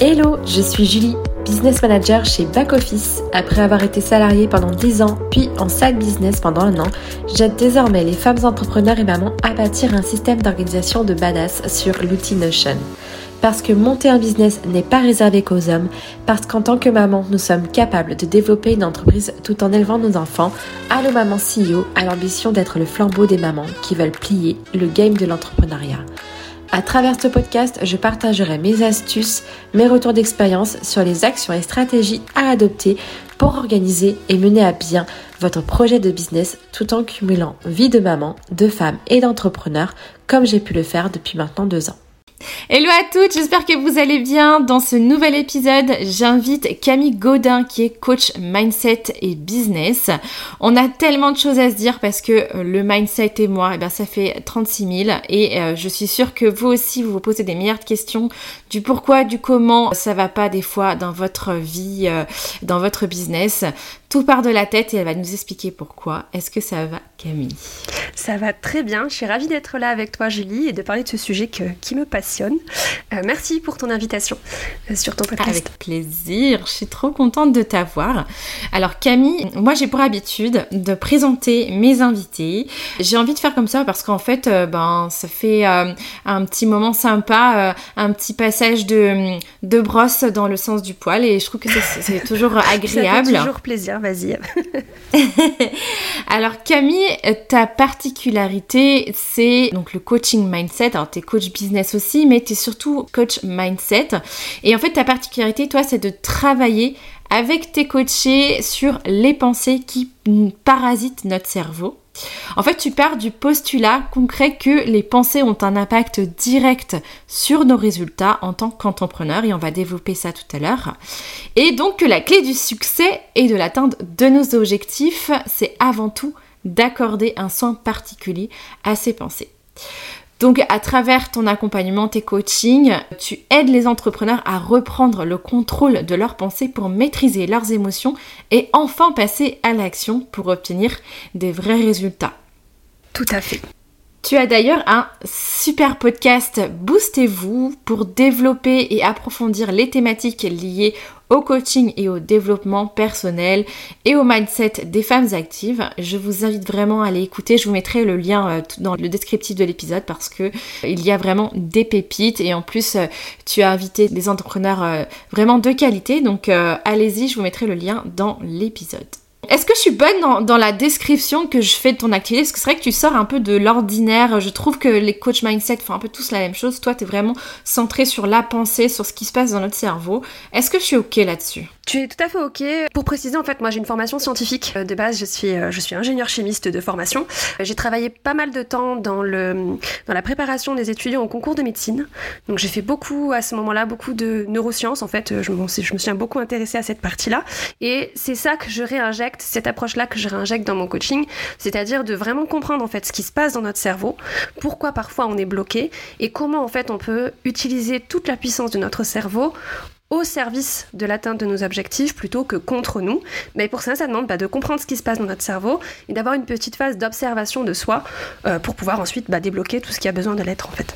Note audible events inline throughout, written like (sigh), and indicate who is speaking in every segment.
Speaker 1: Hello, je suis Julie, business manager chez Back Office. Après avoir été salariée pendant 10 ans, puis en side business pendant un an, j'aide désormais les femmes entrepreneurs et mamans à bâtir un système d'organisation de badass sur l'outil Notion. Parce que monter un business n'est pas réservé qu'aux hommes, parce qu'en tant que maman, nous sommes capables de développer une entreprise tout en élevant nos enfants, Allo Maman CEO a l'ambition d'être le flambeau des mamans qui veulent plier le game de l'entrepreneuriat. À travers ce podcast, je partagerai mes astuces, mes retours d'expérience sur les actions et stratégies à adopter pour organiser et mener à bien votre projet de business tout en cumulant vie de maman, de femme et d'entrepreneur comme j'ai pu le faire depuis maintenant deux ans.
Speaker 2: Hello à toutes, j'espère que vous allez bien. Dans ce nouvel épisode, j'invite Camille Godin qui est coach mindset et business. On a tellement de choses à se dire parce que euh, le mindset et moi, eh bien, ça fait 36 000 et euh, je suis sûre que vous aussi vous vous posez des milliards de questions du pourquoi, du comment ça va pas des fois dans votre vie, euh, dans votre business. Tout part de la tête et elle va nous expliquer pourquoi. Est-ce que ça va, Camille?
Speaker 3: Ça va très bien. Je suis ravie d'être là avec toi, Julie, et de parler de ce sujet qui me passionne. Euh, merci pour ton invitation euh, sur ton podcast.
Speaker 2: Avec plaisir. Je suis trop contente de t'avoir. Alors, Camille, moi, j'ai pour habitude de présenter mes invités. J'ai envie de faire comme ça parce qu'en fait, euh, ben, ça fait un petit moment sympa, un petit passage de, de brosse dans le sens du poil, et je trouve que c'est toujours agréable. (laughs)
Speaker 3: ça fait toujours plaisir (laughs)
Speaker 2: Alors Camille, ta particularité, c'est donc le coaching mindset. Alors tu es coach business aussi, mais tu surtout coach mindset. Et en fait, ta particularité, toi, c'est de travailler avec tes coachés sur les pensées qui parasitent notre cerveau. En fait, tu pars du postulat concret que les pensées ont un impact direct sur nos résultats en tant qu'entrepreneur et on va développer ça tout à l'heure. Et donc que la clé du succès et de l'atteinte de nos objectifs, c'est avant tout d'accorder un soin particulier à ces pensées. Donc à travers ton accompagnement, tes coachings, tu aides les entrepreneurs à reprendre le contrôle de leurs pensées pour maîtriser leurs émotions et enfin passer à l'action pour obtenir des vrais résultats.
Speaker 3: Tout à fait.
Speaker 2: Tu as d'ailleurs un super podcast Boostez-vous pour développer et approfondir les thématiques liées au coaching et au développement personnel et au mindset des femmes actives. Je vous invite vraiment à aller écouter. Je vous mettrai le lien euh, dans le descriptif de l'épisode parce que il y a vraiment des pépites et en plus euh, tu as invité des entrepreneurs euh, vraiment de qualité. Donc allez-y, je vous mettrai le lien dans l'épisode. Est-ce que je suis bonne dans, la description que je fais de ton activité? Parce que c'est vrai que tu sors un peu de l'ordinaire. Je trouve que les coach mindset font un peu tous la même chose. Toi, tu es vraiment centré sur la pensée, sur ce qui se passe dans notre cerveau. Est-ce que je suis OK là-dessus?
Speaker 3: Tu es tout à fait ok. Pour préciser, en fait, moi j'ai une formation scientifique. Euh, de base, je suis, euh, je suis ingénieur chimiste de formation. Euh, j'ai travaillé pas mal de temps dans, le, dans la préparation des étudiants au concours de médecine. Donc j'ai fait beaucoup à ce moment-là, beaucoup de neurosciences. En fait, je, je me suis beaucoup intéressée à cette partie-là. Et c'est ça que je réinjecte, cette approche-là que je réinjecte dans mon coaching. C'est-à-dire de vraiment comprendre en fait ce qui se passe dans notre cerveau, pourquoi parfois on est bloqué et comment en fait on peut utiliser toute la puissance de notre cerveau au service de l'atteinte de nos objectifs plutôt que contre nous. Mais pour ça, ça demande bah, de comprendre ce qui se passe dans notre cerveau et d'avoir une petite phase d'observation de soi euh, pour pouvoir ensuite bah, débloquer tout ce qui a besoin de l'être en fait.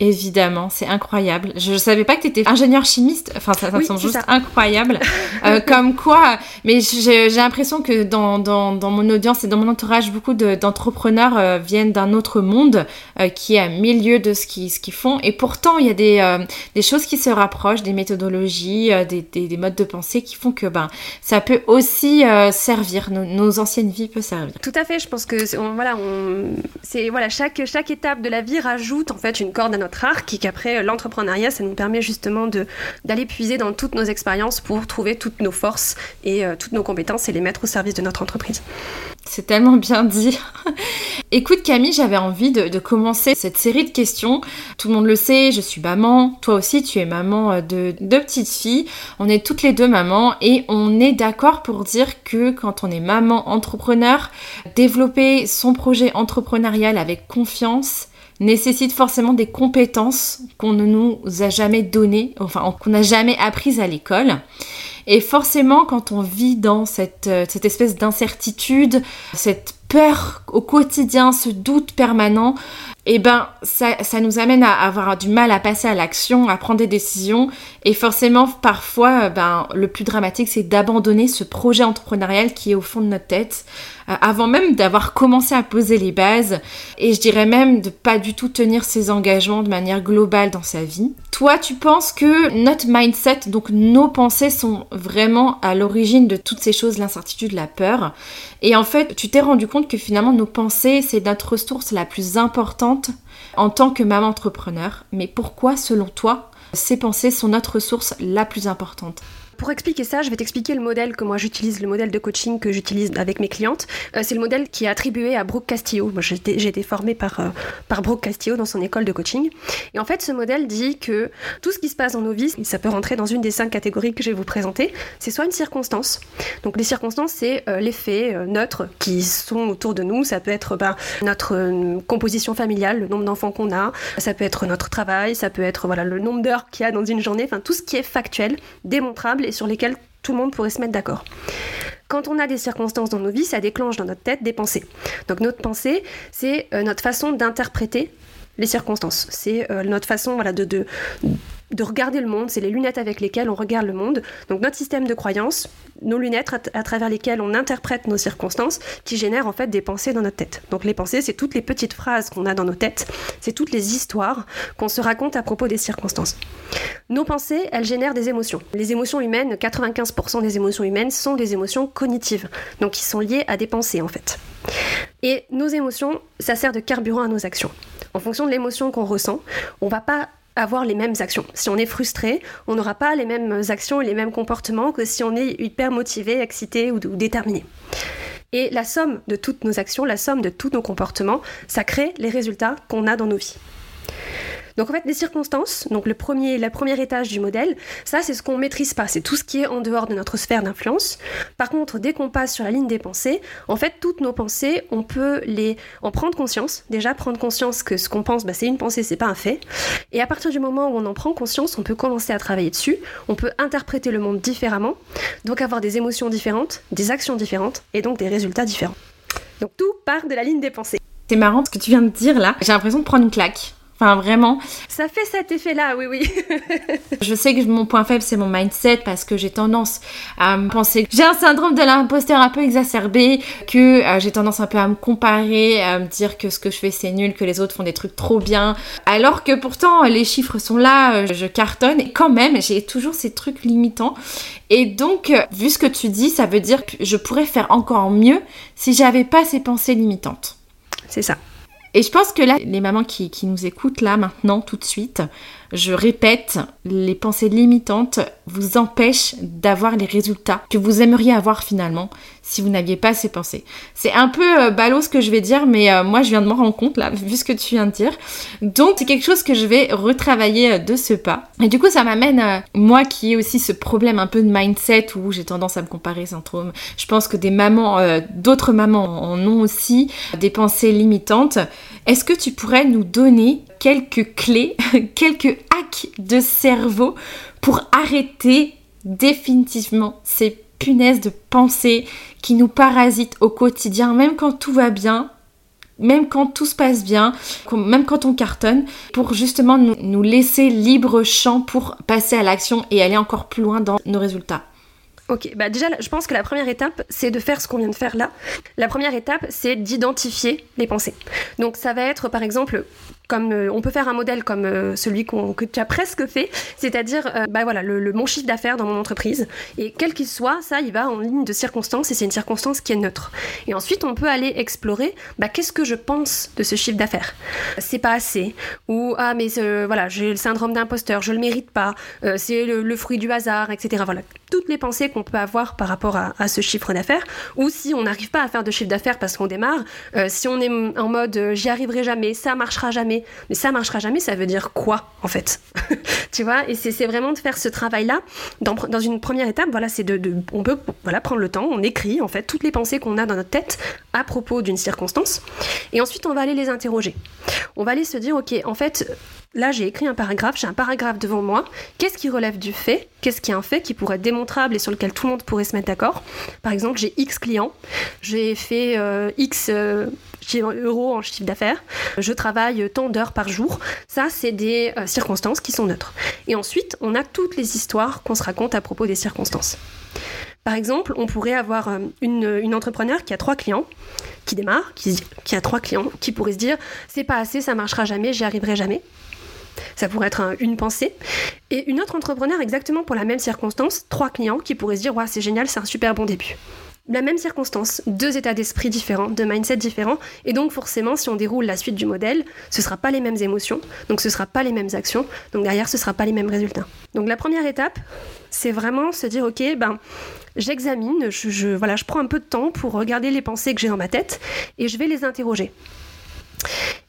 Speaker 2: Évidemment, c'est incroyable. Je ne savais pas que tu étais ingénieur chimiste. Enfin, ça, ça me semble juste incroyable. (laughs) Euh, comme quoi, mais j'ai l'impression que dans, dans, dans, mon audience et dans mon entourage, beaucoup d'entrepreneurs euh, viennent d'un autre monde euh, qui est à milieu de ce qu'ils ce qu'ils font. Et pourtant, il y a des, des choses qui se rapprochent, des méthodologies, des, des, des, modes de pensée qui font que ben, ça peut aussi servir. Nos, nos, anciennes vies peuvent servir.
Speaker 3: Tout à fait. Je pense que on, voilà, on, voilà, chaque, chaque étape de la vie rajoute en fait une corde à notre notre et qu'après l'entrepreneuriat, ça nous permet justement d'aller puiser dans toutes nos expériences pour trouver toutes nos forces et euh, toutes nos compétences et les mettre au service de notre entreprise.
Speaker 2: C'est tellement bien dit. (laughs) Écoute Camille, j'avais envie de, commencer cette série de questions. Tout le monde le sait, je suis maman. Toi aussi, tu es maman euh, de deux petites filles. On est toutes les deux mamans et on est d'accord pour dire que quand on est maman entrepreneur, développer son projet entrepreneurial avec confiance, nécessite forcément des compétences qu'on ne nous a jamais données, enfin qu'on n'a jamais apprises à l'école. Et forcément, quand on vit dans cette, euh, cette espèce d'incertitude, cette peur au quotidien, ce doute permanent, eh ben ça, ça, nous amène à avoir du mal à passer à l'action, à prendre des décisions. Et forcément, parfois, euh, ben, le plus dramatique, c'est d'abandonner ce projet entrepreneurial qui est au fond de notre tête, avant même d'avoir commencé à poser les bases. Et je dirais même de pas du tout tenir ses engagements de manière globale dans sa vie. Toi, tu penses que notre mindset, donc nos pensées, sont vraiment à l'origine de toutes ces choses, l'incertitude, la peur. Et en fait, tu t'es rendu compte que finalement, nos pensées, c'est notre ressource la plus importante en tant que maman entrepreneur. Mais pourquoi, selon toi, ces pensées sont notre ressource la plus importante?
Speaker 3: Pour expliquer ça, je vais t'expliquer le modèle que moi j'utilise, le modèle de coaching que j'utilise avec mes clientes. Euh, c'est le modèle qui est attribué à Brooke Castillo. Moi, j'ai été formée par, euh, par Brooke Castillo dans son école de coaching. Et en fait, ce modèle dit que tout ce qui se passe dans nos vies, ça peut rentrer dans une des cinq catégories que je vais vous présenter. C'est soit une circonstance. Donc les circonstances, c'est euh, les faits neutres qui sont autour de nous. Ça peut être ben, notre composition familiale, le nombre d'enfants qu'on a. Ça peut être notre travail. Ça peut être voilà le nombre d'heures qu'il y a dans une journée. Enfin, tout ce qui est factuel, démontrable et sur lesquels tout le monde pourrait se mettre d'accord. Quand on a des circonstances dans nos vies, ça déclenche dans notre tête des pensées. Donc notre pensée, c'est euh, notre façon d'interpréter les circonstances. C'est euh, notre façon voilà, de, de, de regarder le monde, c'est les lunettes avec lesquelles on regarde le monde. Donc notre système de croyance, nos lunettes à, travers lesquelles on interprète nos circonstances, qui génèrent en fait des pensées dans notre tête. Donc les pensées, c'est toutes les petites phrases qu'on a dans nos têtes, c'est toutes les histoires qu'on se raconte à propos des circonstances. Nos pensées, elles génèrent des émotions. Les émotions humaines, 95% des émotions humaines sont des émotions cognitives, donc qui sont liées à des pensées en fait. Et nos émotions, ça sert de carburant à nos actions. En fonction de l'émotion qu'on ressent, on va pas avoir les mêmes actions. Si on est frustré, on n'aura pas les mêmes actions et les mêmes comportements que si on est hyper motivé, excité ou, déterminé. Et la somme de toutes nos actions, la somme de tous nos comportements, ça crée les résultats qu'on a dans nos vies. Donc en fait, les circonstances, donc le premier, étage du modèle, ça c'est ce qu'on maîtrise pas, c'est tout ce qui est en dehors de notre sphère d'influence. Par contre, dès qu'on passe sur la ligne des pensées, en fait, toutes nos pensées, on peut les en prendre conscience. Déjà, prendre conscience que ce qu'on pense, bah, c'est une pensée, c'est pas un fait. Et à partir du moment où on en prend conscience, on peut commencer à travailler dessus. On peut interpréter le monde différemment, donc avoir des émotions différentes, des actions différentes, et donc des résultats différents. Donc tout part de la ligne des pensées.
Speaker 2: C'est marrant ce que tu viens de dire là. J'ai l'impression de prendre une claque. Enfin, vraiment.
Speaker 3: Ça fait cet effet-là, oui, oui. (laughs)
Speaker 2: je sais que mon point faible, c'est mon mindset parce que j'ai tendance à me penser que j'ai un syndrome de l'imposteur un peu exacerbé, que euh, j'ai tendance un peu à me comparer, à me dire que ce que je fais, c'est nul, que les autres font des trucs trop bien. Alors que pourtant, les chiffres sont là, euh, je cartonne. Et quand même, j'ai toujours ces trucs limitants. Et donc, euh, vu ce que tu dis, ça veut dire que je pourrais faire encore mieux si j'avais pas ces pensées limitantes.
Speaker 3: C'est ça.
Speaker 2: Et je pense que là, les mamans qui, qui, nous écoutent là maintenant, tout de suite, je répète, les pensées limitantes vous empêchent d'avoir les résultats que vous aimeriez avoir finalement si vous n'aviez pas ces pensées. C'est un peu euh, ballot ce que je vais dire, mais euh, moi je viens de m'en rendre compte là, (laughs) vu ce que tu viens de dire. Donc c'est quelque chose que je vais retravailler euh, de ce pas. Et du coup ça m'amène, moi qui ai aussi ce problème un peu de mindset où j'ai tendance à me comparer syndrome. Je pense que des mamans, d'autres mamans en ont aussi des pensées limitantes. Est-ce que tu pourrais nous donner quelques clés, (laughs) quelques hacks de cerveau pour arrêter définitivement ces punaises de pensée qui nous parasitent au quotidien, même quand tout va bien, même quand tout se passe bien, même quand on cartonne, pour justement nous, nous laisser libre champ pour passer à l'action et aller encore plus loin dans nos résultats.
Speaker 3: Ok, bah déjà, je pense que la première étape, c'est de faire ce qu'on vient de faire là. La première étape, c'est d'identifier les pensées. Donc ça va être, par exemple, comme euh, on peut faire un modèle comme euh, celui que tu as presque fait, c'est-à-dire euh, bah voilà le, mon chiffre d'affaires dans mon entreprise et quel qu'il soit, ça il va en ligne de circonstance et c'est une circonstance qui est neutre. Et ensuite on peut aller explorer bah, qu'est-ce que je pense de ce chiffre d'affaires? C'est pas assez ou ah mais voilà j'ai le syndrome d'imposteur, je le mérite pas, c'est le, fruit du hasard, etc. Voilà toutes les pensées qu'on peut avoir par rapport à, à ce chiffre d'affaires ou si on n'arrive pas à faire de chiffre d'affaires parce qu'on démarre, si on est en mode j'y arriverai jamais, ça marchera jamais mais ça marchera jamais, ça veut dire quoi en fait (laughs) Tu vois Et c'est vraiment de faire ce travail-là dans, dans, une première étape. Voilà, c'est de, on peut voilà prendre le temps, on écrit en fait toutes les pensées qu'on a dans notre tête à propos d'une circonstance, et ensuite on va aller les interroger. On va aller se dire ok, en fait Là, j'ai écrit un paragraphe, j'ai un paragraphe devant moi. Qu'est-ce qui relève du fait Qu'est-ce qui est un fait qui pourrait être démontrable et sur lequel tout le monde pourrait se mettre d'accord? Par exemple, j'ai X clients, j'ai fait euh, X euh, euros en chiffre d'affaires, je travaille tant d'heures par jour. Ça, c'est des euh, circonstances qui sont neutres. Et ensuite, on a toutes les histoires qu'on se raconte à propos des circonstances. Par exemple, on pourrait avoir une, entrepreneur qui a trois clients, qui démarre, qui, a trois clients, qui pourrait se dire c'est pas assez, ça marchera jamais, j'y arriverai jamais. Ça pourrait être une pensée. Et une autre entrepreneur, exactement pour la même circonstance, trois clients qui pourraient se dire, c'est génial, c'est un super bon début. La même circonstance, deux états d'esprit différents, deux mindsets différents, et donc forcément, si on déroule la suite du modèle, ce ne sera pas les mêmes émotions, donc ce ne sera pas les mêmes actions, donc derrière, ce ne sera pas les mêmes résultats. Donc la première étape, c'est vraiment se dire, ok, ben, j'examine, je, prends un peu de temps pour regarder les pensées que j'ai dans ma tête, et je vais les interroger.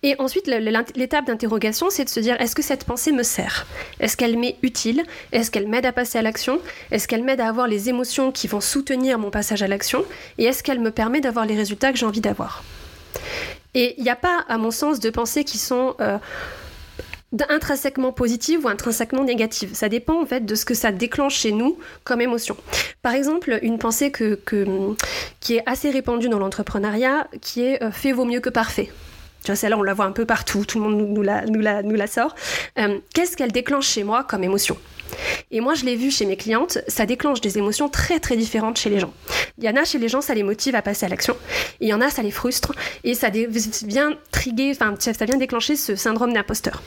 Speaker 3: Et ensuite, l'étape d'interrogation, c'est de se dire est-ce que cette pensée me sert? Est-ce qu'elle m'est utile? Est-ce qu'elle m'aide à passer à l'action? Est-ce qu'elle m'aide à avoir les émotions qui vont soutenir mon passage à l'action? Et est-ce qu'elle me permet d'avoir les résultats que j'ai envie d'avoir? Et il n'y a pas, à mon sens, de pensées qui sont euh, intrinsèquement positives ou intrinsèquement négatives. Ça dépend en fait de ce que ça déclenche chez nous comme émotion. Par exemple, une pensée qui est assez répandue dans l'entrepreneuriat, qui est euh, fait vaut mieux que parfait. Tu vois, celle-là, on la voit un peu partout, tout le monde nous, la, nous, la, nous la, sort. Euh, qu'est-ce qu'elle déclenche chez moi comme émotion? Et moi, je l'ai vu chez mes clientes, ça déclenche des émotions très très différentes chez les gens. Il y en a chez les gens, ça les motive à passer à l'action. Il y en a, ça les frustre. Et ça vient triguer, enfin, ça vient déclencher ce syndrome d'imposteur.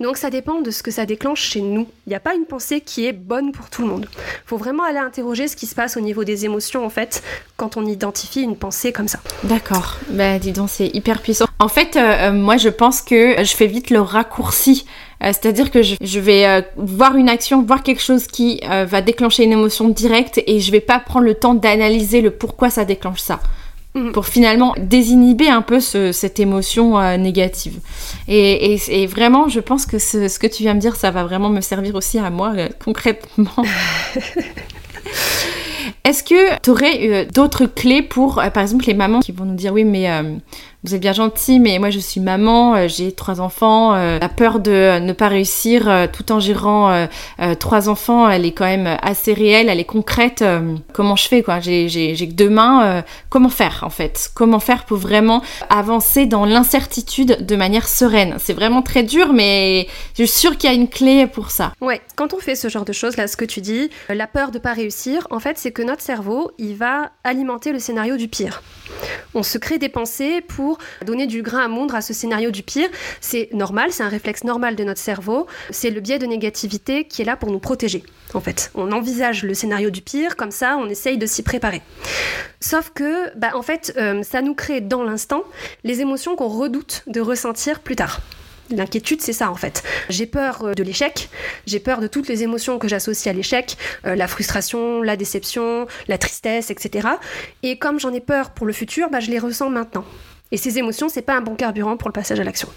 Speaker 3: Donc ça dépend de ce que ça déclenche chez nous. Il n'y a pas une pensée qui est bonne pour tout le monde. Il faut vraiment aller interroger ce qui se passe au niveau des émotions, en fait, quand on identifie une pensée comme ça.
Speaker 2: D'accord. Bah, dis donc, c'est hyper puissant. En fait, euh, euh, moi, je pense que je fais vite le raccourci euh, c'est-à-dire que je, vais euh, voir une action, voir quelque chose qui va déclencher une émotion directe et je vais pas prendre le temps d'analyser le pourquoi ça déclenche ça. Mhm. Pour finalement désinhiber un peu cette émotion négative. Et, vraiment, je pense que ce, ce, que tu viens de dire, ça va vraiment me servir aussi à moi concrètement. (laughs) Est-ce que tu aurais d'autres clés pour, par exemple, les mamans qui vont nous dire oui, mais vous êtes bien gentil, mais moi je suis maman, euh, j'ai trois enfants. Euh, la peur de ne pas réussir euh, tout en gérant trois enfants, elle est quand même assez réelle, elle est concrète. comment je fais quoi? J'ai que deux mains. comment faire en fait? Comment faire pour vraiment avancer dans l'incertitude de manière sereine? C'est vraiment très dur, mais je suis sûre qu'il y a une clé pour ça.
Speaker 3: Ouais, quand on fait ce genre de choses, là, ce que tu dis, la peur de pas réussir, en fait, c'est que notre cerveau, il va alimenter le scénario du pire. On se crée des pensées pour donner du grain à moudre à ce scénario du pire. C'est normal, c'est un réflexe normal de notre cerveau. C'est le biais de négativité qui est là pour nous protéger. En fait, on envisage le scénario du pire, comme ça, on essaye de s'y préparer. Sauf que, bah, en fait, euh, ça nous crée dans l'instant les émotions qu'on redoute de ressentir plus tard. L'inquiétude, c'est ça en fait. J'ai peur euh, de l'échec, j'ai peur de toutes les émotions que j'associe à l'échec, euh, la frustration, la déception, la tristesse, etc. Et comme j'en ai peur pour le futur, bah, je les ressens maintenant. Et ces émotions, c'est pas un bon carburant pour le passage à l'action.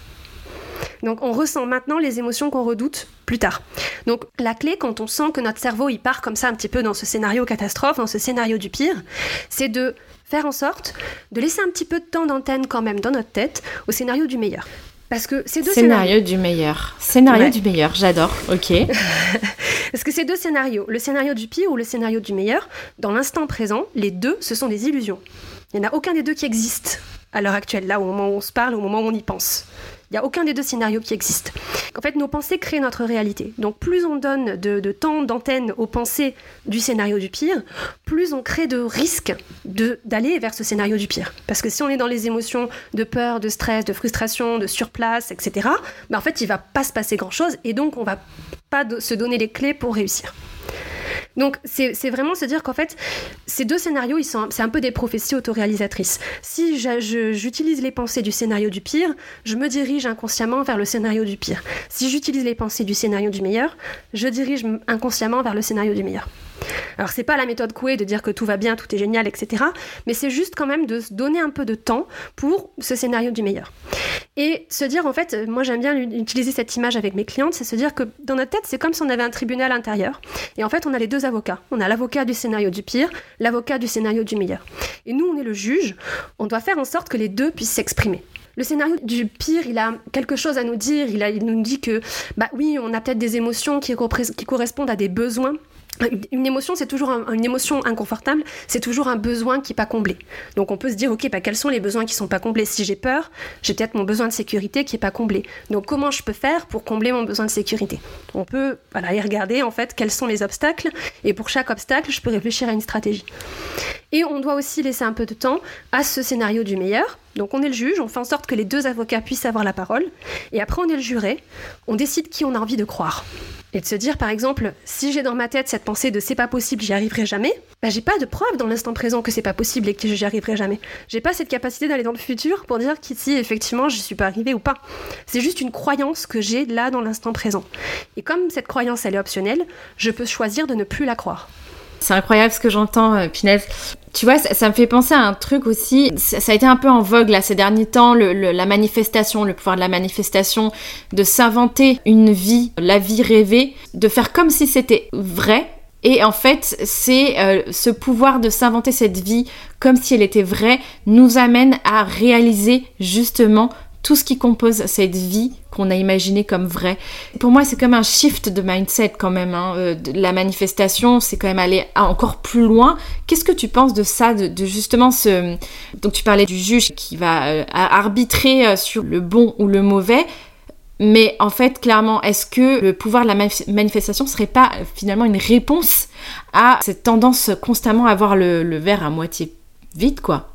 Speaker 3: Donc on ressent maintenant les émotions qu'on redoute plus tard. Donc la clé quand on sent que notre cerveau il part comme ça un petit peu dans ce scénario catastrophe, dans ce scénario du pire, c'est de faire en sorte de laisser un petit peu de temps d'antenne quand même dans notre tête au scénario du meilleur. Parce que ces deux
Speaker 2: scénario du meilleur. Scénario du meilleur, j'adore. Ok. (laughs)
Speaker 3: Parce que ces deux scénarios, le scénario du pire ou le scénario du meilleur, dans l'instant présent, les deux, ce sont des illusions. Il n'y en a aucun des deux qui existe à l'heure actuelle, là au moment où on se parle, au moment où on y pense. Il n'y a aucun des deux scénarios qui existe. En fait, nos pensées créent notre réalité. Donc plus on donne de, temps d'antenne aux pensées du scénario du pire, plus on crée de risques d'aller vers ce scénario du pire. Parce que si on est dans les émotions de peur, de stress, de frustration, de surplace, etc., ben en fait, il va pas se passer grand-chose et donc on va pas se donner les clés pour réussir. Donc c'est vraiment se dire qu'en fait, ces deux scénarios, c'est un peu des prophéties autoréalisatrices. Si j'utilise les pensées du scénario du pire, je me dirige inconsciemment vers le scénario du pire. Si j'utilise les pensées du scénario du meilleur, je dirige inconsciemment vers le scénario du meilleur. Alors c'est pas la méthode Coué de dire que tout va bien, tout est génial, etc. Mais c'est juste quand même de se donner un peu de temps pour ce scénario du meilleur. Et se dire, en fait, moi j'aime bien utiliser cette image avec mes clientes, c'est se dire que dans notre tête, c'est comme si on avait un tribunal intérieur. Et en fait, on a les deux avocats. On a l'avocat du scénario du pire, l'avocat du scénario du meilleur. Et nous, on est le juge. On doit faire en sorte que les deux puissent s'exprimer. Le scénario du pire, il a quelque chose à nous dire. Il, nous dit que, bah oui, on a peut-être des émotions qui correspondent à des besoins une émotion, c'est toujours une émotion inconfortable, c'est toujours un besoin qui n'est pas comblé. Donc on peut se dire, ok, bah, quels sont les besoins qui sont pas comblés? Si j'ai peur, j'ai peut-être mon besoin de sécurité qui n'est pas comblé. Donc comment je peux faire pour combler mon besoin de sécurité? On peut voilà, y regarder en fait quels sont les obstacles, et pour chaque obstacle, je peux réfléchir à une stratégie. Et on doit aussi laisser un peu de temps à ce scénario du meilleur. Donc on est le juge, on fait en sorte que les deux avocats puissent avoir la parole, et après on est le juré, on décide qui on a envie de croire. Et de se dire, par exemple, si j'ai dans ma tête cette pensée de c'est pas possible, j'y arriverai jamais, bah j'ai pas de preuve dans l'instant présent que c'est pas possible et que j'y arriverai jamais. J'ai pas cette capacité d'aller dans le futur pour dire qu'ici, effectivement, je suis pas arrivée ou pas. C'est juste une croyance que j'ai là dans l'instant présent. Et comme cette croyance, elle est optionnelle, je peux choisir de ne plus la croire.
Speaker 2: C'est incroyable ce que j'entends, euh. Tu vois, ça, me fait penser à un truc aussi. Ça, a été un peu en vogue là ces derniers temps, la manifestation, le pouvoir de la manifestation, de s'inventer une vie, la vie rêvée, de faire comme si c'était vrai. Et en fait, c'est euh, ce pouvoir de s'inventer cette vie comme si elle était vraie nous amène à réaliser justement tout ce qui compose cette vie qu'on a imaginée comme vraie. Pour moi, c'est comme un shift de mindset quand même. Hein. Euh, la manifestation, c'est quand même aller encore plus loin. Qu'est-ce que tu penses de ça, de, justement ce... Donc tu parlais du juge qui va euh, arbitrer euh, sur le bon ou le mauvais. Mais en fait, clairement, est-ce que le pouvoir de la manifestation serait pas finalement une réponse à cette tendance constamment à voir le verre à moitié vite, quoi,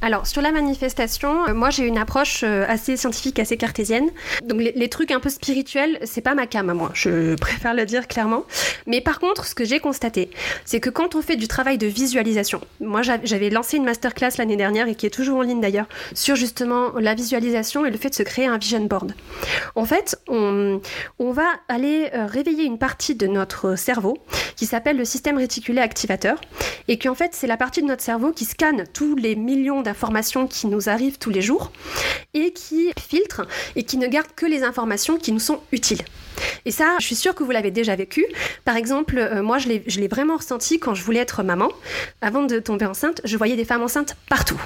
Speaker 3: Alors, sur la manifestation, euh, moi j'ai une approche euh, assez scientifique, assez cartésienne. Donc, les, trucs un peu spirituels, c'est pas ma cam moi, je préfère le dire clairement. Mais par contre, ce que j'ai constaté, c'est que quand on fait du travail de visualisation, moi j'avais lancé une masterclass l'année dernière et qui est toujours en ligne d'ailleurs, sur justement la visualisation et le fait de se créer un vision board. En fait, on, va aller euh, réveiller une partie de notre cerveau qui s'appelle le système réticulé activateur et qui en fait, c'est la partie de notre cerveau qui se tous millions d'informations qui nous arrivent tous les jours et qui filtre et qui ne garde que les informations qui nous sont utiles. Et ça, je suis sûre que vous l'avez déjà vécu. Par exemple, euh, moi, je l'ai vraiment ressenti quand je voulais être maman. Avant de tomber enceinte, je voyais des femmes enceintes partout.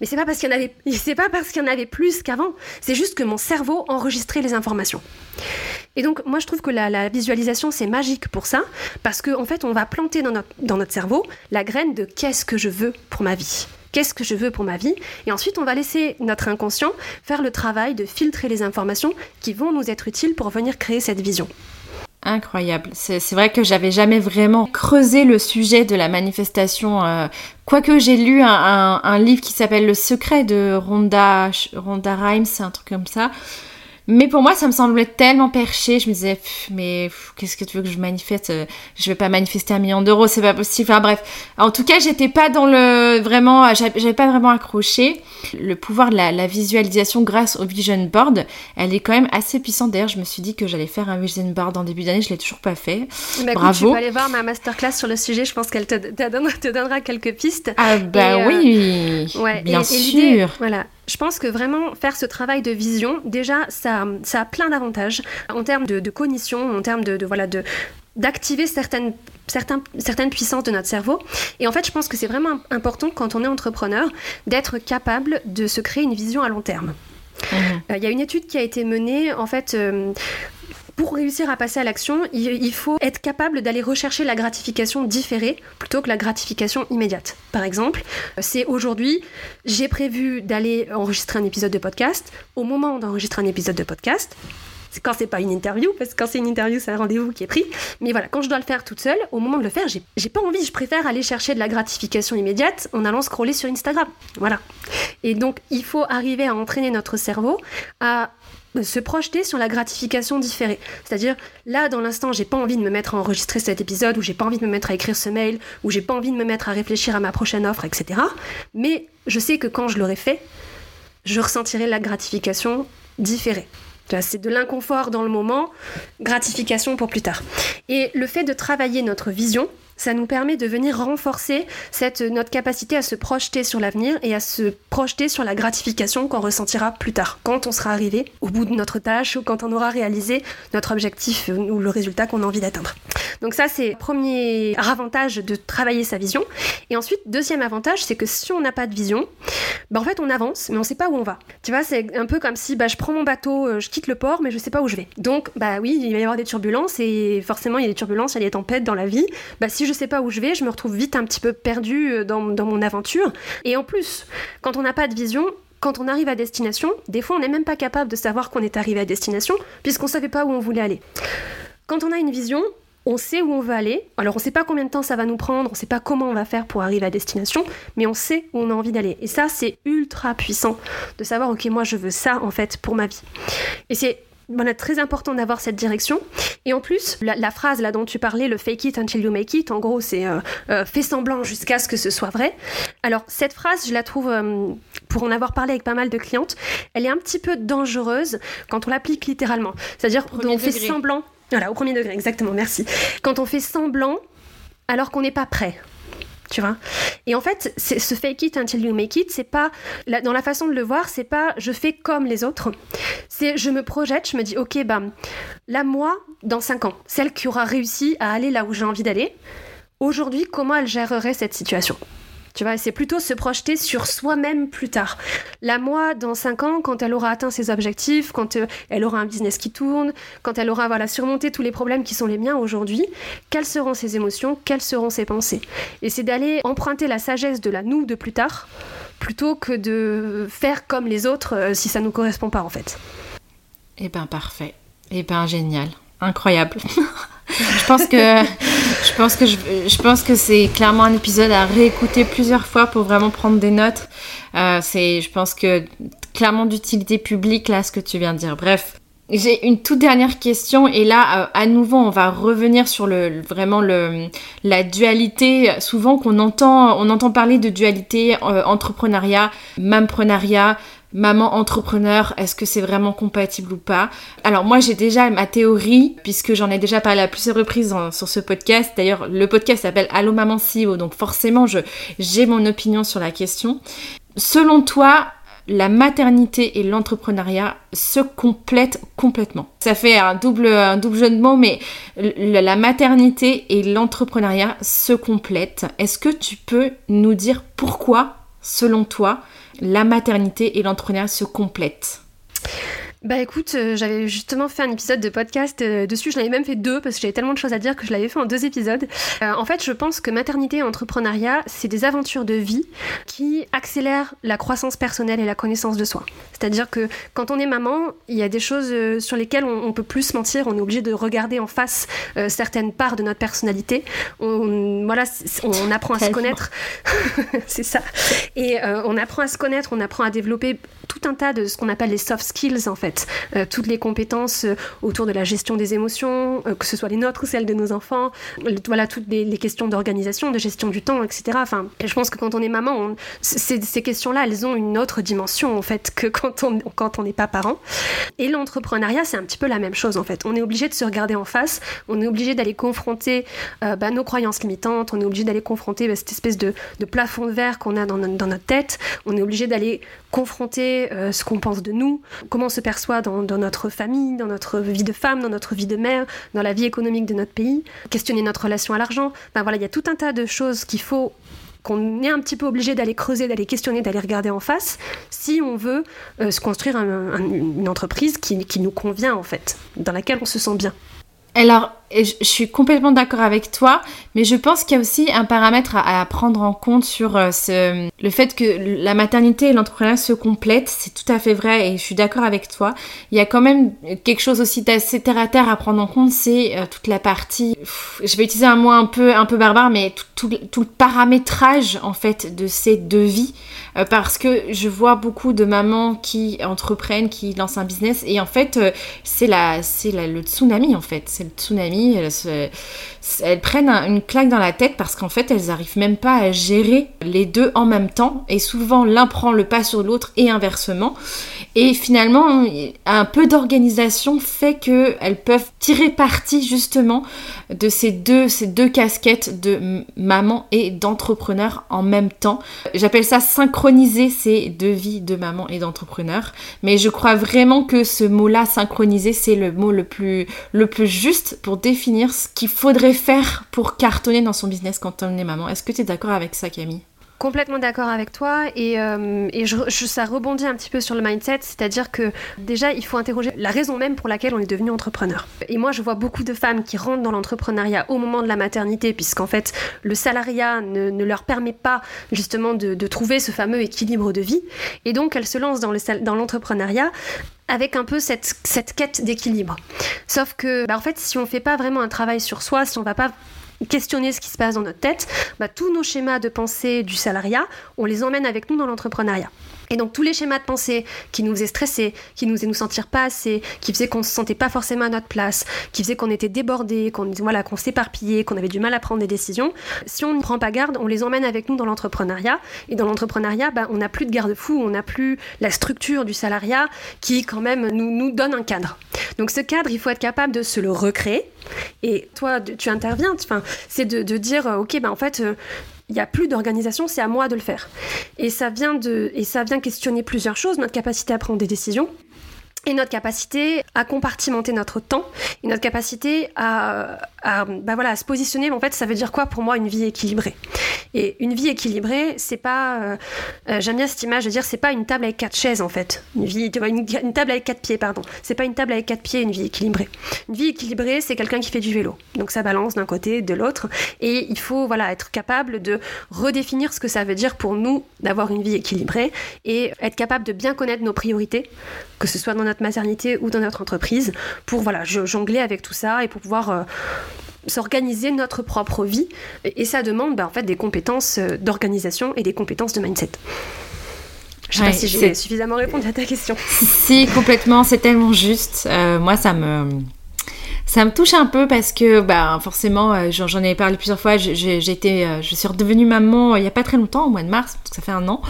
Speaker 3: Mais c'est pas parce qu'il y en avait, (laughs) c'est pas parce qu'il y en avait plus qu'avant. C'est juste que mon cerveau enregistrait les informations. Et donc, moi, je trouve que la, visualisation, c'est magique pour ça, parce qu'en en fait, on va planter dans notre, dans notre cerveau la graine de qu'est-ce que je veux pour ma vie qu'est-ce que je veux pour ma vie? Et ensuite, on va laisser notre inconscient faire le travail de filtrer les informations qui vont nous être utiles pour venir créer cette vision.
Speaker 2: Incroyable. C'est vrai que j'avais jamais vraiment creusé le sujet de la manifestation. Euh, quoique j'ai lu un, livre qui s'appelle Le secret de Rhonda, Rhonda Rhimes, un truc comme ça. Mais pour moi, ça me semblait tellement perché. Je me disais, mais qu'est-ce que tu veux que je manifeste euh, Je vais pas manifester un million d'euros, c'est pas possible. Enfin bref. En tout cas, j'étais pas dans le vraiment, j'avais pas vraiment accroché. Le pouvoir de la, visualisation grâce au vision board, elle est quand même assez puissante. D'ailleurs, je me suis dit que j'allais faire un vision board en début d'année. Je l'ai toujours pas fait.
Speaker 3: Bah, Bravo. tu peux aller voir ma masterclass sur le sujet. Je pense qu'elle te, te, donnera, quelques pistes.
Speaker 2: Ah bah euh, oui. Ouais. Bien sûr.
Speaker 3: voilà je pense que vraiment faire ce travail de vision, déjà, ça, ça a plein d'avantages en termes de, cognition, en termes de, voilà, de d'activer certaines, certaines, certaines puissances de notre cerveau. Et en fait, je pense que c'est vraiment important quand on est entrepreneur d'être capable de se créer une vision à long terme. Mmh. Euh, il y a une étude qui a été menée, en fait, euh, pour réussir à passer à l'action, il, faut être capable d'aller rechercher la gratification différée plutôt que la gratification immédiate. Par exemple, c'est aujourd'hui, j'ai prévu d'aller enregistrer un épisode de podcast. Au moment d'enregistrer un épisode de podcast, quand c'est pas une interview, parce que quand c'est une interview, c'est un rendez-vous qui est pris. Mais voilà, quand je dois le faire toute seule, au moment de le faire, j'ai pas envie, je préfère aller chercher de la gratification immédiate en allant scroller sur Instagram. Voilà. Et donc, il faut arriver à entraîner notre cerveau à se projeter sur la gratification différée. C'est-à-dire, là, dans l'instant, j'ai pas envie de me mettre à enregistrer cet épisode, ou j'ai pas envie de me mettre à écrire ce mail, ou j'ai pas envie de me mettre à réfléchir à ma prochaine offre, etc. Mais je sais que quand je l'aurai fait, je ressentirai la gratification différée. C'est de l'inconfort dans le moment, gratification pour plus tard. Et le fait de travailler notre vision, ça nous permet de venir renforcer cette, notre capacité à se projeter sur l'avenir et à se projeter sur la gratification qu'on ressentira plus tard, quand on sera arrivé au bout de notre tâche ou quand on aura réalisé notre objectif ou le résultat qu'on a envie d'atteindre. Donc ça, c'est le premier avantage de travailler sa vision. Et ensuite, deuxième avantage, c'est que si on n'a pas de vision, bah en fait, on avance, mais on sait pas où on va. Tu vois, c'est un peu comme si bah, je prends mon bateau, euh, je quitte le port, mais je sais pas où je vais. Donc, bah oui, il va y avoir des turbulences et forcément, il y a des turbulences, il y a des tempêtes dans la vie. Bah si je sais pas où je vais, je me retrouve vite un petit peu perdu euh, dans, mon aventure. Et en plus, quand on n'a pas de vision, quand on arrive à destination, des fois on n'est même pas capable de savoir qu'on est arrivé à destination puisqu'on savait pas où on voulait aller. Quand on a une vision, on sait où on veut aller. Alors on sait pas combien de temps ça va nous prendre, on sait pas comment on va faire pour arriver à destination, mais on sait où on a envie d'aller. Et ça, c'est ultra puissant de savoir, ok, moi je veux ça en fait pour ma vie. Et c'est voilà, très important d'avoir cette direction. Et en plus, la, phrase là dont tu parlais, le fake it until you make it, en gros, c'est euh, euh fais semblant jusqu'à ce que ce soit vrai. Alors, cette phrase, je la trouve, euh, pour en avoir parlé avec pas mal de clientes, elle est un petit peu dangereuse quand on l'applique littéralement. C'est-à-dire, on fait semblant. Voilà, au premier degré, exactement, merci. Quand on fait semblant alors qu'on n'est pas prêt tu vois. Et en fait, ce fake it until you make it, c'est pas dans la façon de le voir, c'est pas je fais comme les autres. C'est je me projette, je me dis ok bah là moi dans 5 ans, celle qui aura réussi à aller là où j'ai envie d'aller, aujourd'hui comment elle gérerait cette situation? Tu vois, c'est plutôt se projeter sur soi-même plus tard. La moi, dans 5 ans, quand elle aura atteint ses objectifs, quand euh, elle aura un business qui tourne, quand elle aura voilà, surmonté tous les problèmes qui sont les miens aujourd'hui, quelles seront ses émotions, quelles seront ses pensées? Et c'est d'aller emprunter la sagesse de la nous de plus tard, plutôt que de faire comme les autres euh, si ça ne nous correspond pas en fait.
Speaker 2: Eh ben parfait. Eh ben génial. Incroyable. (laughs) je pense que je pense que je, pense que c'est clairement un épisode à réécouter plusieurs fois pour vraiment prendre des notes. Euh, c'est, je pense que clairement d'utilité publique là ce que tu viens de dire. Bref. J'ai une toute dernière question et là euh, à nouveau on va revenir sur le vraiment le la dualité souvent qu'on entend on entend parler de dualité euh, entrepreneuriat mamprenariat maman entrepreneur, est-ce que c'est vraiment compatible ou pas? Alors moi j'ai déjà ma théorie, puisque j'en ai déjà parlé à plusieurs reprises sur ce podcast. D'ailleurs le podcast s'appelle Allo Maman CEO, donc forcément j'ai mon opinion sur la question. Selon toi, la maternité et l'entrepreneuriat se complètent complètement? Ça fait un double, un double jeu de mots, mais la maternité et l'entrepreneuriat se complètent. Est-ce que tu peux nous dire pourquoi, selon toi, la maternité et l'entrepreneuriat se complètent
Speaker 3: bah écoute, euh, j'avais justement fait un épisode de podcast euh, dessus, j'en avais même fait deux parce que j'avais tellement de choses à dire que je l'avais fait en deux épisodes. Euh, en fait, je pense que maternité et entrepreneuriat, c'est des aventures de vie qui accélèrent la croissance personnelle et la connaissance de soi. C'est-à-dire que quand on est maman, il y a des choses sur lesquelles on, peut plus se mentir, on est obligé de regarder en face certaines parts de notre personnalité. On, voilà, on apprend à se connaître, (laughs) c'est ça. Et on apprend à se connaître, on apprend à développer tout un tas de ce qu'on appelle les soft skills en fait euh, toutes les compétences euh, autour de la gestion des émotions, euh, que ce soit les nôtres ou celles de nos enfants, voilà, toutes les, questions d'organisation, de gestion du temps, etc. Enfin, je pense que quand on est maman, ces, questions-là, elles ont une autre dimension, en fait, que quand on quand on n'est pas parent. Et l'entrepreneuriat, c'est un petit peu la même chose, en fait. On est obligé de se regarder en face, on est obligé d'aller confronter bah, nos croyances limitantes, on est obligé d'aller confronter bah, cette espèce de, plafond de verre qu'on a dans, dans, notre tête, on est obligé d'aller confronter ce qu'on pense de nous, comment on se soit dans, notre famille, dans notre vie de femme, dans notre vie de mère, dans la vie économique de notre pays, questionner notre relation à l'argent. Ben voilà, il y a tout un tas de choses qu'il faut qu'on est un petit peu obligé d'aller creuser, d'aller questionner, d'aller regarder en face, si on veut euh, se construire une entreprise qui, qui nous convient en fait, dans laquelle on se sent bien.
Speaker 2: Alors, je suis complètement d'accord avec toi, mais je pense qu'il y a aussi un paramètre à, prendre en compte sur euh, le fait que la maternité et l'entrepreneuriat se complètent. C'est tout à fait vrai et je suis d'accord avec toi. Il y a quand même quelque chose aussi d'assez terre à terre à prendre en compte, c'est euh, toute la partie, je vais utiliser un mot un peu, un peu barbare, mais tout, le paramétrage en fait de ces deux vies. Euh, parce que je vois beaucoup de mamans qui entreprennent, qui lancent un business et en fait c'est le tsunami en fait, tsunami elles, prennent une claque dans la tête parce qu'en fait, elles n'arrivent même pas à gérer les deux en même temps. Et souvent, l'un prend le pas sur l'autre et inversement. Et finalement, un peu d'organisation fait qu'elles peuvent tirer parti justement de ces deux, ces deux casquettes de maman et d'entrepreneur en même temps. J'appelle ça synchroniser ces deux vies de maman et d'entrepreneur. Mais je crois vraiment que ce mot-là, synchroniser, c'est le mot le plus, le plus juste pour définir ce qu'il faudrait faire pour cartonner dans son business quand on est maman. Est-ce que tu es d'accord avec ça, Camille?
Speaker 3: Complètement d'accord avec toi et, euh, je, ça rebondit un petit peu sur le mindset, c'est-à-dire que déjà il faut interroger la raison même pour laquelle on est devenu entrepreneur. Et moi je vois beaucoup de femmes qui rentrent dans l'entrepreneuriat au moment de la maternité puisqu'en fait le salariat ne, ne, leur permet pas justement de, trouver ce fameux équilibre de vie et donc elles se lancent dans l'entrepreneuriat avec un peu cette, quête d'équilibre. Sauf que, bah, en fait, si on fait pas vraiment un travail sur soi, si on va pas questionner ce qui se passe dans notre tête, bah, tous nos schémas de pensée du salariat, on les emmène avec nous dans l'entrepreneuriat. Et donc tous les schémas de pensée qui nous faisaient stresser, qui nous faisaient nous sentir pas assez, qui faisaient qu'on se sentait pas forcément à notre place, qui faisaient qu'on était débordé, qu'on voilà, qu'on s'éparpillait, qu'on avait du mal à prendre des décisions, si on ne prend pas garde, on les emmène avec nous dans l'entrepreneuriat. Et dans l'entrepreneuriat, bah, on n'a plus de garde-fou, on n'a plus la structure du salariat qui quand même nous, nous donne un cadre. Donc ce cadre, il faut être capable de se le recréer. Et toi, tu interviens, c'est de, dire, ok, bah, en fait, euh, il n'y a plus d'organisation, c'est à moi de le faire. Et ça vient de, et ça vient questionner plusieurs choses, notre capacité à prendre des décisions, et notre capacité à compartimenter notre temps et notre capacité à, à, bah voilà, à se positionner. En fait, ça veut dire quoi pour moi une vie équilibrée? Et une vie équilibrée, c'est pas. Euh, euh, J'aime bien cette image de dire c'est pas une table avec quatre chaises en fait. Une, vie, une, table avec quatre pieds, pardon. C'est pas une table avec quatre pieds, une vie équilibrée. Une vie équilibrée, c'est quelqu'un qui fait du vélo. Donc ça balance d'un côté, de l'autre. Et il faut voilà, être capable de redéfinir ce que ça veut dire pour nous d'avoir une vie équilibrée et être capable de bien connaître nos priorités, que ce soit dans notre maternité ou dans notre entreprise pour voilà, jongler avec tout ça et pour pouvoir euh, s'organiser notre propre vie. Et, ça demande bah, en fait des compétences euh, d'organisation et des compétences de mindset. Je sais pas si j'ai suffisamment répondu à ta question.
Speaker 2: Si, complètement, c'est tellement juste. Euh, moi, ça me ça me touche un peu parce que bah forcément euh, j'en ai parlé plusieurs fois. Été euh, je suis redevenue maman euh, il y a pas très longtemps au mois de mars ça fait un an.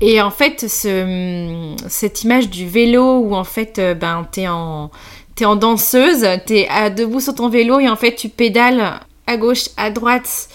Speaker 2: Et en fait ce, cette image du vélo où en fait ben t'es en t'es en danseuse t'es debout sur ton vélo et en fait tu pédales à gauche à droite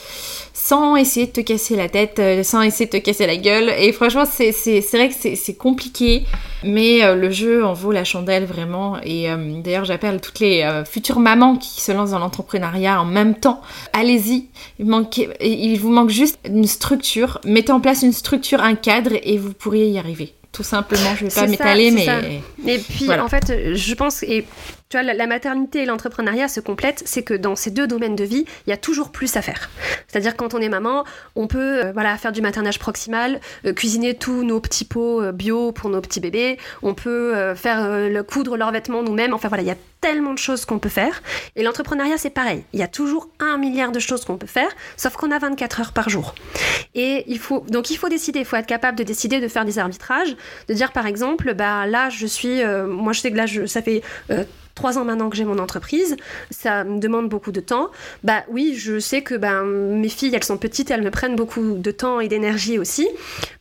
Speaker 2: sans essayer de te casser la tête, euh, sans essayer de te casser la gueule. Et franchement, c'est vrai que c'est compliqué, mais euh, le jeu en vaut la chandelle vraiment. Et euh, d'ailleurs, j'appelle toutes les futures mamans qui se lancent dans l'entrepreneuriat en même temps. Allez-y, il, il vous manque juste une structure. Mettez en place une structure, un cadre, et vous pourriez y arriver tout simplement. Je vais pas m'étaler, mais.
Speaker 3: Et puis, en fait, je pense, et tu vois, la, maternité et l'entrepreneuriat se complètent, c'est que dans ces deux domaines de vie, il y a toujours plus à faire. C'est-à-dire quand on est maman, on peut euh, voilà faire du maternage proximal, euh, cuisiner tous nos petits pots euh, bio pour nos petits bébés, on peut faire le coudre leurs vêtements nous-mêmes. Enfin voilà, il y a tellement de choses qu'on peut faire. Et l'entrepreneuriat, c'est pareil. Il y a toujours un milliard de choses qu'on peut faire, sauf qu'on a 24 heures par jour. Et il faut donc il faut décider, il faut être capable de décider de faire des arbitrages, de dire par exemple, bah là je suis, moi je sais que là ça fait trois ans maintenant que j'ai mon entreprise, ça me demande beaucoup de temps. Bah oui, je sais que ben, mes filles, elles sont petites, elles me prennent beaucoup de temps et d'énergie aussi.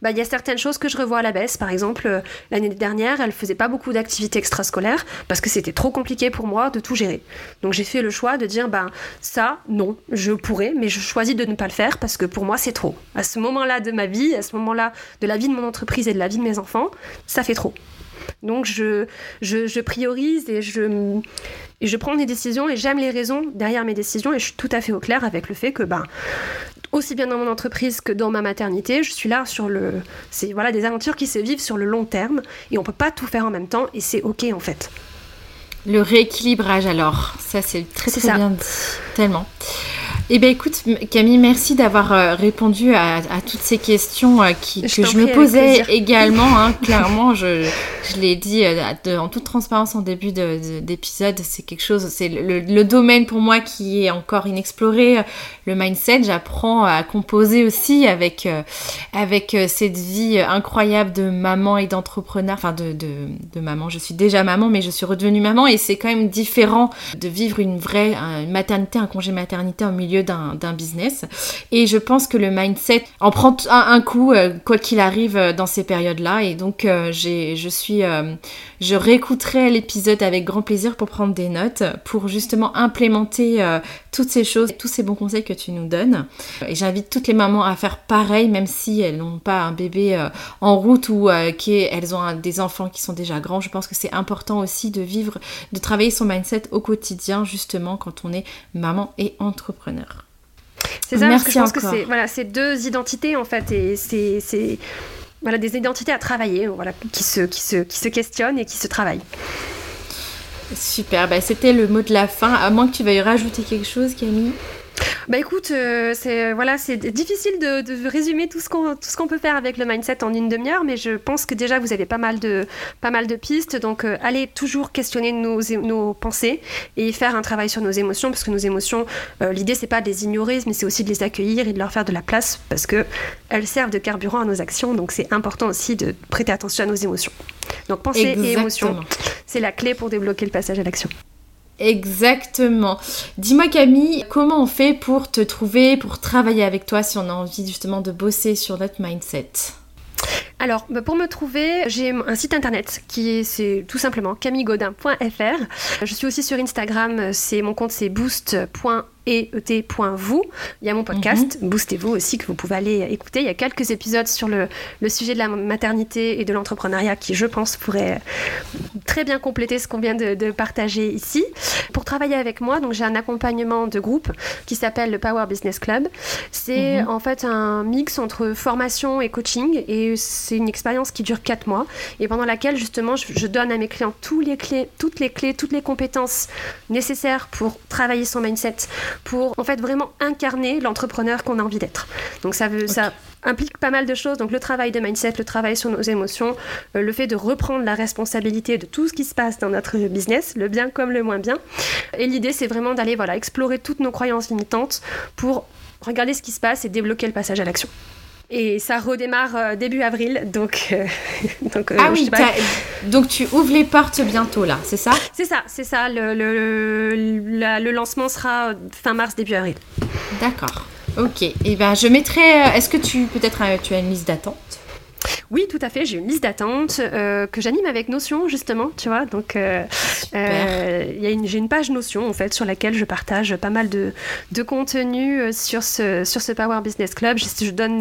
Speaker 3: Bah il y a certaines choses que je revois à la baisse. Par exemple, euh, l'année dernière, elle faisait pas beaucoup d'activités extrascolaires parce que c'était trop compliqué pour moi de tout gérer. Donc j'ai fait le choix de dire ben ça, non, je pourrais, mais je choisis de ne pas le faire parce que pour moi c'est trop. À ce moment-là de ma vie, à ce moment-là de la vie de mon entreprise et de la vie de mes enfants, ça fait trop. Donc je, je, priorise et je, je prends des décisions et j'aime les raisons derrière mes décisions et je suis tout à fait au clair avec le fait que ben, aussi bien dans mon entreprise que dans ma maternité, je suis là sur le... C'est voilà, des aventures qui se vivent sur le long terme et on peut pas tout faire en même temps et c'est ok en fait.
Speaker 2: Le rééquilibrage alors, ça c'est très très bien dit, tellement. Eh bien écoute Camille, merci d'avoir euh, répondu à, toutes ces questions euh, qui, que je me posais également. Hein, (laughs) clairement, je, je l'ai dit euh, en toute transparence en début d'épisode, c'est quelque chose, c'est le, domaine pour moi qui est encore inexploré, le mindset. J'apprends à composer aussi avec, avec cette vie incroyable de maman et d'entrepreneur, enfin de, de, maman. Je suis déjà maman, mais je suis redevenue maman et c'est quand même différent de vivre une vraie maternité, un congé maternité au milieu d'un business. Et je pense que le mindset en prend un, coup, quoi qu'il arrive dans ces périodes-là. Et donc, j'ai, je suis euh, je réécouterai l'épisode avec grand plaisir pour prendre des notes, pour justement implémenter euh, toutes ces choses, tous ces bons conseils que tu nous donnes. Et j'invite toutes les mamans à faire pareil, même si elles n'ont pas un bébé euh, en route ou qu'elles ont des enfants qui sont déjà grands. Je pense que c'est important aussi de vivre, de travailler son mindset au quotidien, justement quand on est maman et entrepreneur.
Speaker 3: C'est ça, Merci parce que je pense que c'est voilà, deux identités en fait, et c'est voilà, des identités à travailler, voilà, qui, se, qui, se, qui se questionnent et qui se travaillent.
Speaker 2: Super, bah, c'était le mot de la fin, à moins que tu veuilles rajouter quelque chose Camille?
Speaker 3: Bah écoute, euh, c'est voilà, c'est difficile de, résumer tout ce qu'on tout ce qu'on peut faire avec le mindset en une demi-heure, mais je pense que déjà vous avez pas mal de pas mal de pistes. Donc euh, allez toujours questionner nos, nos pensées et faire un travail sur nos émotions, parce que nos émotions, euh, l'idée c'est pas de les ignorer, mais c'est aussi de les accueillir et de leur faire de la place, parce que elles servent de carburant à nos actions. Donc c'est important aussi de prêter attention à nos émotions. Donc pensée et émotion, c'est la clé pour débloquer le passage à l'action.
Speaker 2: Exactement. Dis-moi Camille, comment on fait pour te trouver, pour travailler avec toi si on a envie justement de bosser sur notre mindset?
Speaker 3: Alors, bah, pour me trouver, j'ai un site internet qui est, c'est tout simplement camillegodin.fr. Je suis aussi sur Instagram, c'est mon compte c'est boost.fr et-et.vous. Il y a mon podcast, mhm. Boostez-vous aussi, que vous pouvez aller écouter. Il y a quelques épisodes sur le, le sujet de la maternité et de l'entrepreneuriat qui, je pense, pourraient très bien compléter ce qu'on vient de, de, partager ici. Pour travailler avec moi, donc j'ai un accompagnement de groupe qui s'appelle le Power Business Club. C'est mhm. en fait un mix entre formation et coaching et c'est une expérience qui dure 4 mois et pendant laquelle justement je, je donne à mes clients tous les clés, toutes les clés, toutes les compétences nécessaires pour travailler son mindset, pour en fait vraiment incarner l'entrepreneur qu'on a envie d'être. Donc ça veut, ça implique pas mal de choses. Donc le travail de mindset, le travail sur nos émotions, euh, le fait de reprendre la responsabilité de tout ce qui se passe dans notre business, le bien comme le moins bien. Et l'idée c'est vraiment d'aller voilà explorer toutes nos croyances limitantes pour regarder ce qui se passe et débloquer le passage à l'action. Et ça redémarre euh, début avril, donc.
Speaker 2: Euh, (laughs) donc ah oui, donc tu ouvres les portes bientôt là, c'est ça?
Speaker 3: C'est ça, c'est ça. Le, le, le, lancement sera fin mars, début avril.
Speaker 2: D'accord. Ok. Et eh ben je mettrai. Est-ce que tu peut-être tu as une liste d'attente?
Speaker 3: Oui, tout à fait. J'ai une liste d'attente euh, que j'anime avec Notion, justement, tu vois. Donc, euh, euh, j'ai une page Notion, en fait, sur laquelle je partage pas mal de, de contenu sur ce, sur ce Power Business Club. Je, je donne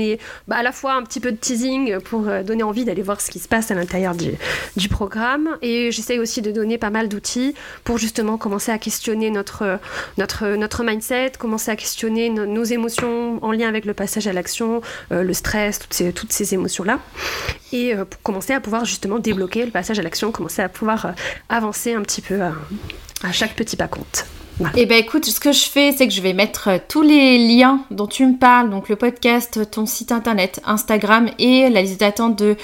Speaker 3: bah, à la fois un petit peu de teasing pour donner envie d'aller voir ce qui se passe à l'intérieur du, du, programme. Et j'essaye aussi de donner pas mal d'outils pour justement commencer à questionner notre, notre, notre mindset, commencer à questionner nos émotions en lien avec le passage à l'action, le stress, toutes ces, toutes ces émotions-là et euh, commencer à pouvoir justement débloquer le passage à l'action, commencer à pouvoir euh, avancer un petit peu à chaque petit pas compte.
Speaker 2: Et Eh ben écoute, ce que je fais, c'est que je vais mettre euh, tous les liens dont tu me parles, donc le podcast, ton site internet, Instagram et la liste d'attente de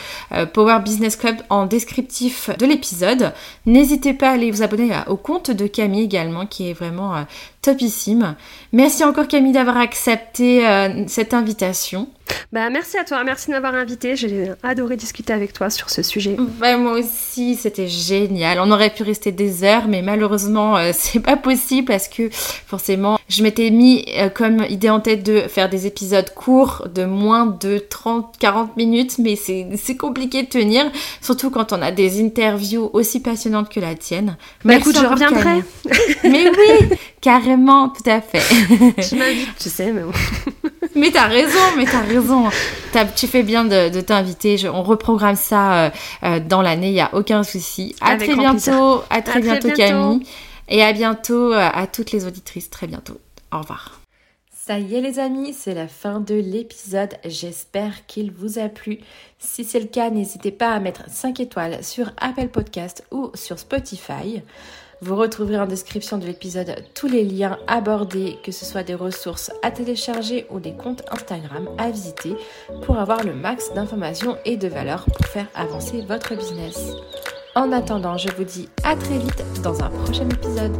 Speaker 2: Power Business Club en descriptif de l'épisode. N'hésitez pas à aller vous abonner au compte de Camille également, qui est vraiment topissime. Merci encore Camille d'avoir accepté cette invitation.
Speaker 3: Bah, merci à toi, merci de m'avoir invité. J'ai adoré discuter avec toi sur ce sujet.
Speaker 2: Bah, moi aussi, c'était génial. On aurait pu rester des heures, mais malheureusement, (laughs) c'est pas possible parce que forcément, je m'étais mis euh, comme idée en tête de faire des épisodes courts de moins de 30-40 minutes, mais c'est compliqué de tenir, surtout quand on a des interviews aussi passionnantes que la tienne.
Speaker 3: Bah écoute, je reviendrai.
Speaker 2: mais oui, carrément, tout à fait. (laughs)
Speaker 3: je m'invite, tu sais, mais bon. (laughs)
Speaker 2: mais t'as raison, mais t'as raison. tu fais bien de, t'inviter. On reprogramme ça euh, euh, dans l'année, il n'y a aucun souci. À très bientôt, à très, bientôt, Camille. Et à bientôt euh, à toutes les auditrices, très bientôt. Au revoir.
Speaker 1: Ça y est les amis, c'est la fin de l'épisode. J'espère qu'il vous a plu. Si c'est le cas, n'hésitez pas à mettre 5 étoiles sur Apple Podcast ou sur Spotify. Vous retrouverez en description de l'épisode tous les liens abordés, que ce soit des ressources à télécharger ou des comptes Instagram à visiter pour avoir le max d'informations et de valeur pour faire avancer votre business. En attendant, je vous dis à très vite dans un prochain épisode.